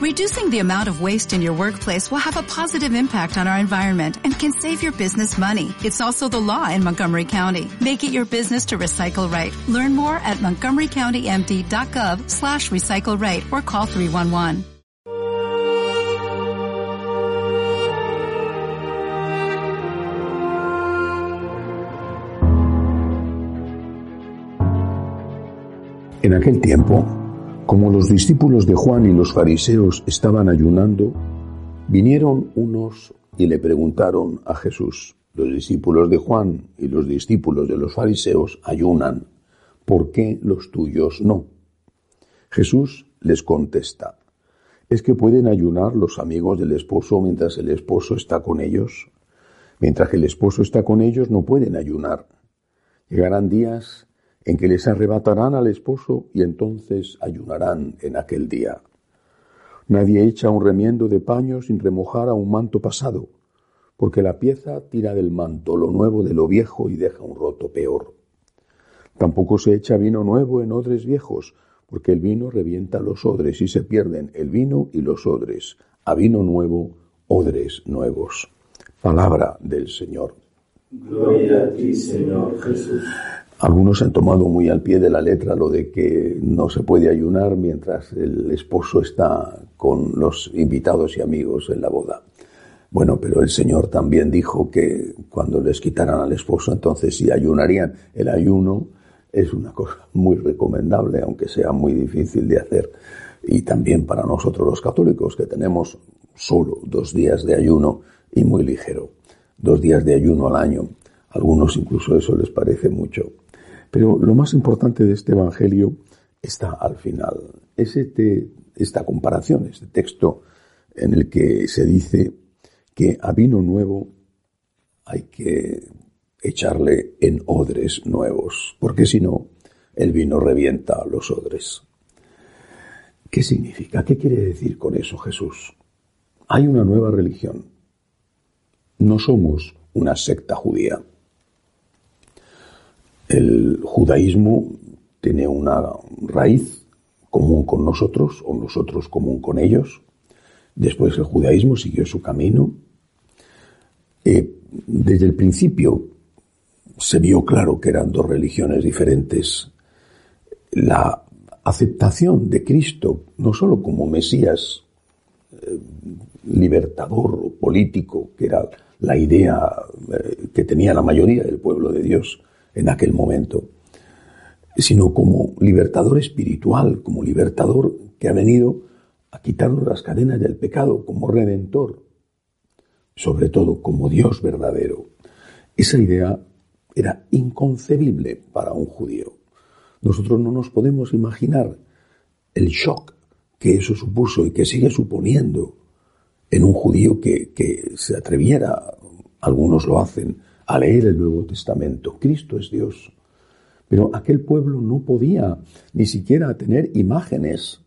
Reducing the amount of waste in your workplace will have a positive impact on our environment and can save your business money. It's also the law in Montgomery County. Make it your business to recycle right. Learn more at montgomerycountymd.gov slash recycle right or call 311. En aquel tiempo, como los discípulos de Juan y los fariseos estaban ayunando, vinieron unos y le preguntaron a Jesús, los discípulos de Juan y los discípulos de los fariseos ayunan, ¿por qué los tuyos no? Jesús les contesta, ¿es que pueden ayunar los amigos del esposo mientras el esposo está con ellos? Mientras que el esposo está con ellos no pueden ayunar. Llegarán días en que les arrebatarán al esposo y entonces ayunarán en aquel día. Nadie echa un remiendo de paño sin remojar a un manto pasado, porque la pieza tira del manto lo nuevo de lo viejo y deja un roto peor. Tampoco se echa vino nuevo en odres viejos, porque el vino revienta los odres y se pierden el vino y los odres. A vino nuevo, odres nuevos. Palabra del Señor. Gloria a ti, Señor Jesús. Algunos han tomado muy al pie de la letra lo de que no se puede ayunar mientras el esposo está con los invitados y amigos en la boda. Bueno, pero el Señor también dijo que cuando les quitaran al esposo, entonces sí ayunarían. El ayuno es una cosa muy recomendable, aunque sea muy difícil de hacer. Y también para nosotros los católicos, que tenemos solo dos días de ayuno y muy ligero. Dos días de ayuno al año. algunos incluso eso les parece mucho. Pero lo más importante de este Evangelio está al final. Es este, esta comparación, este texto en el que se dice que a vino nuevo hay que echarle en odres nuevos, porque si no, el vino revienta los odres. ¿Qué significa? ¿Qué quiere decir con eso Jesús? Hay una nueva religión. No somos una secta judía. El judaísmo tiene una raíz común con nosotros o nosotros común con ellos. Después el judaísmo siguió su camino. Eh, desde el principio se vio claro que eran dos religiones diferentes. La aceptación de Cristo, no solo como Mesías eh, libertador político, que era la idea eh, que tenía la mayoría del pueblo de Dios, en aquel momento, sino como libertador espiritual, como libertador que ha venido a quitarnos las cadenas del pecado, como redentor, sobre todo como Dios verdadero. Esa idea era inconcebible para un judío. Nosotros no nos podemos imaginar el shock que eso supuso y que sigue suponiendo en un judío que, que se atreviera, algunos lo hacen, a leer el Nuevo Testamento. Cristo es Dios. Pero aquel pueblo no podía ni siquiera tener imágenes,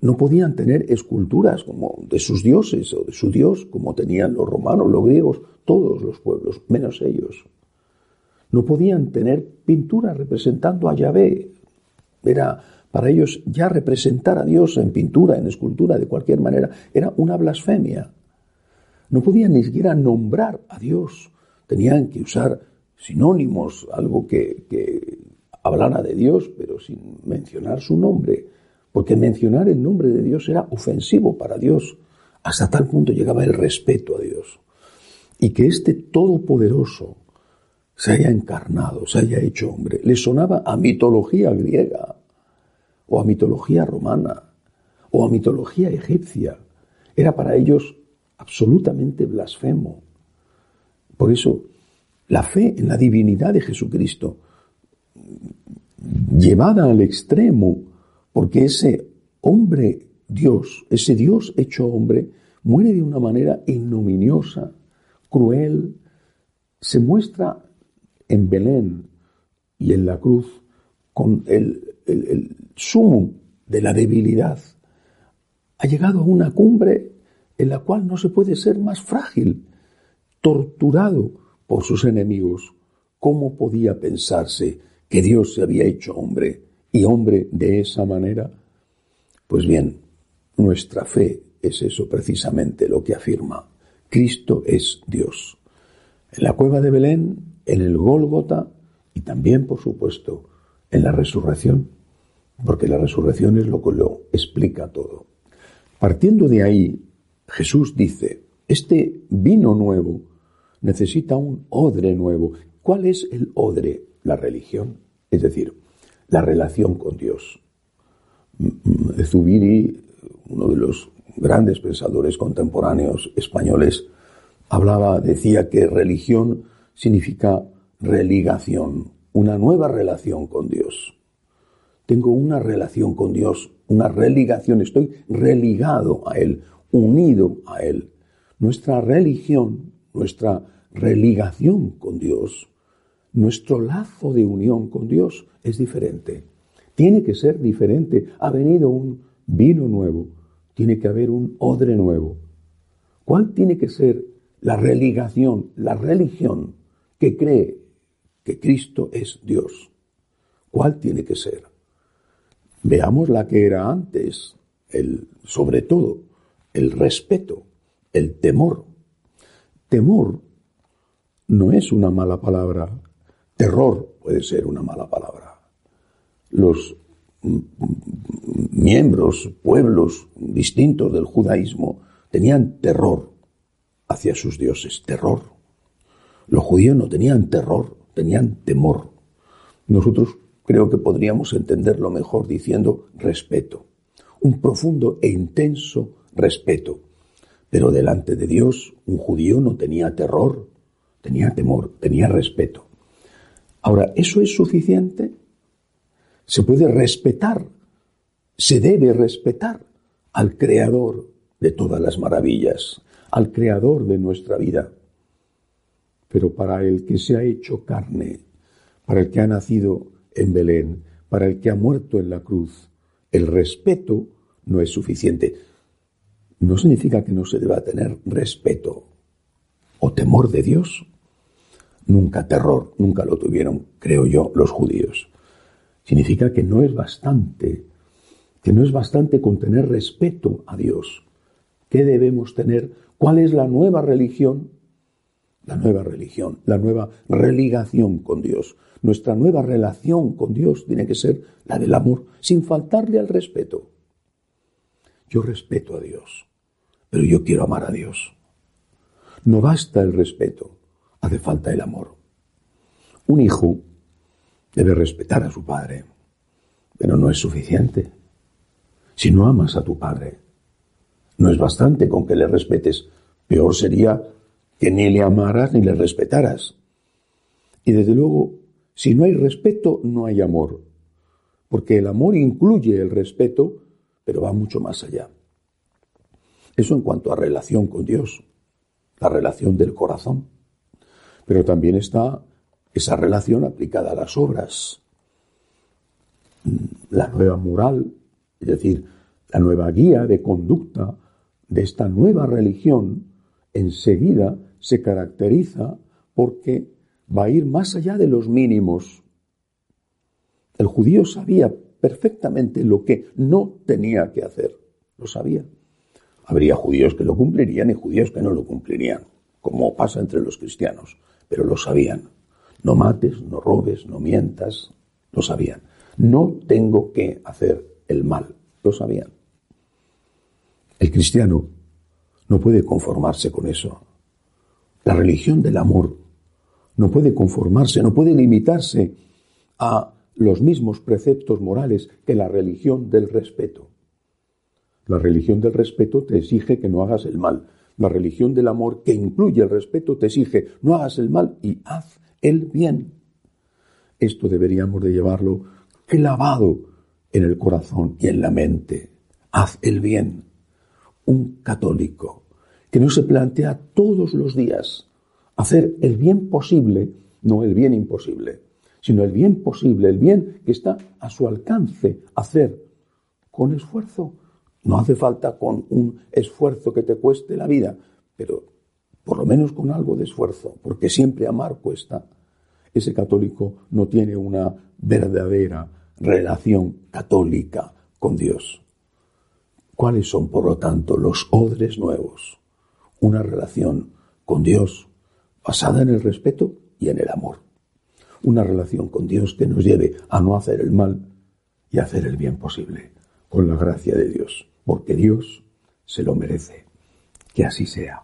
no podían tener esculturas como de sus dioses o de su Dios, como tenían los romanos, los griegos, todos los pueblos, menos ellos. No podían tener pinturas representando a Yahvé. Era para ellos ya representar a Dios en pintura, en escultura, de cualquier manera, era una blasfemia. No podían ni siquiera nombrar a Dios tenían que usar sinónimos, algo que, hablara de Dios, pero sin mencionar su nombre, porque mencionar el nombre de Dios era ofensivo para Dios. Hasta tal punto llegaba el respeto a Dios. Y que este Todopoderoso se haya encarnado, se haya hecho hombre, le sonaba a mitología griega, o a mitología romana, o a mitología egipcia. Era para ellos absolutamente blasfemo. Por eso, la fe en la divinidad de Jesucristo, llevada al extremo, porque ese hombre Dios, ese Dios hecho hombre, muere de una manera ignominiosa, cruel, se muestra en Belén y en la cruz con el, sumo de la debilidad. Ha llegado a una cumbre en la cual no se puede ser más frágil, torturado por sus enemigos, ¿cómo podía pensarse que Dios se había hecho hombre y hombre de esa manera? Pues bien, nuestra fe es eso precisamente lo que afirma. Cristo es Dios. En la cueva de Belén, en el Gólgota y también, por supuesto, en la resurrección, porque la resurrección es lo que lo explica todo. Partiendo de ahí, Jesús dice, este vino nuevo necesita un odre nuevo. ¿Cuál es el odre? La religión, es decir, la relación con Dios. Zubiri, uno de los grandes pensadores contemporáneos españoles, hablaba, decía que religión significa religación, una nueva relación con Dios. Tengo una relación con Dios, una religación, estoy religado a Él, unido a Él. Nuestra religión, nuestra religación con Dios, nuestro lazo de unión con Dios es diferente. Tiene que ser diferente. Ha venido un vino nuevo, tiene que haber un odre nuevo. ¿Cuál tiene que ser la religación, la religión que cree que Cristo es Dios? ¿Cuál tiene que ser? Veamos la que era antes, el, sobre todo, el respeto, el temor. Temor no es una mala palabra. Terror puede ser una mala palabra. Los miembros, pueblos distintos del judaísmo tenían terror hacia sus dioses, terror. Los judíos no tenían terror, tenían temor. Nosotros creo que podríamos entenderlo mejor diciendo respeto, un profundo e intenso respeto. Pero delante de Dios un judío no tenía terror, tenía temor, tenía respeto. Ahora, ¿eso es suficiente? Se puede respetar, se debe respetar al Creador de todas las maravillas, al Creador de nuestra vida. Pero para el que se ha hecho carne, para el que ha nacido en Belén, para el que ha muerto en la cruz, el respeto no es suficiente. No significa que no se deba tener respeto o temor de Dios. Nunca terror, nunca lo tuvieron, creo yo, los judíos. Significa que no es bastante, que no es bastante con tener respeto a Dios. ¿Qué debemos tener? ¿Cuál es la nueva religión? La nueva religión, la nueva religación con Dios. Nuestra nueva relación con Dios tiene que ser la del amor, sin faltarle al respeto. Yo respeto a Dios, pero yo quiero amar a Dios. No basta el respeto, hace falta el amor. Un hijo debe respetar a su padre, pero no es suficiente. Si no amas a tu padre, no es bastante con que le respetes. Peor sería que ni le amaras ni le respetaras. Y desde luego, si no hay respeto, no hay amor. Porque el amor incluye el respeto, pero va mucho más allá. Eso en cuanto a relación con Dios, la relación del corazón. Pero también está esa relación aplicada a las obras. La nueva moral, es decir, la nueva guía de conducta de esta nueva religión, enseguida se caracteriza porque va a ir más allá de los mínimos. El judío sabía perfectamente lo que no tenía que hacer. Lo sabía. Habría judíos que lo cumplirían y judíos que no lo cumplirían, como pasa entre los cristianos, pero lo sabían. No mates, no robes, no mientas, lo sabían. No tengo que hacer el mal, lo sabían. El cristiano no puede conformarse con eso. La religión del amor no puede conformarse, no puede limitarse a los mismos preceptos morales que la religión del respeto. La religión del respeto te exige que no hagas el mal. La religión del amor, que incluye el respeto, te exige no hagas el mal y haz el bien. Esto deberíamos de llevarlo clavado en el corazón y en la mente. Haz el bien. Un católico que no se plantea todos los días hacer el bien posible, no el bien imposible, sino el bien posible, el bien que está a su alcance hacer con esfuerzo. No hace falta con un esfuerzo que te cueste la vida, pero por lo menos con algo de esfuerzo, porque siempre amar cuesta. Ese católico no tiene una verdadera relación católica con Dios. ¿Cuáles son, por lo tanto, los odres nuevos? Una relación con Dios basada en el respeto y en el amor. Una relación con Dios que nos lleve a no hacer el mal y a hacer el bien posible, con la gracia de Dios, porque Dios se lo merece. Que así sea.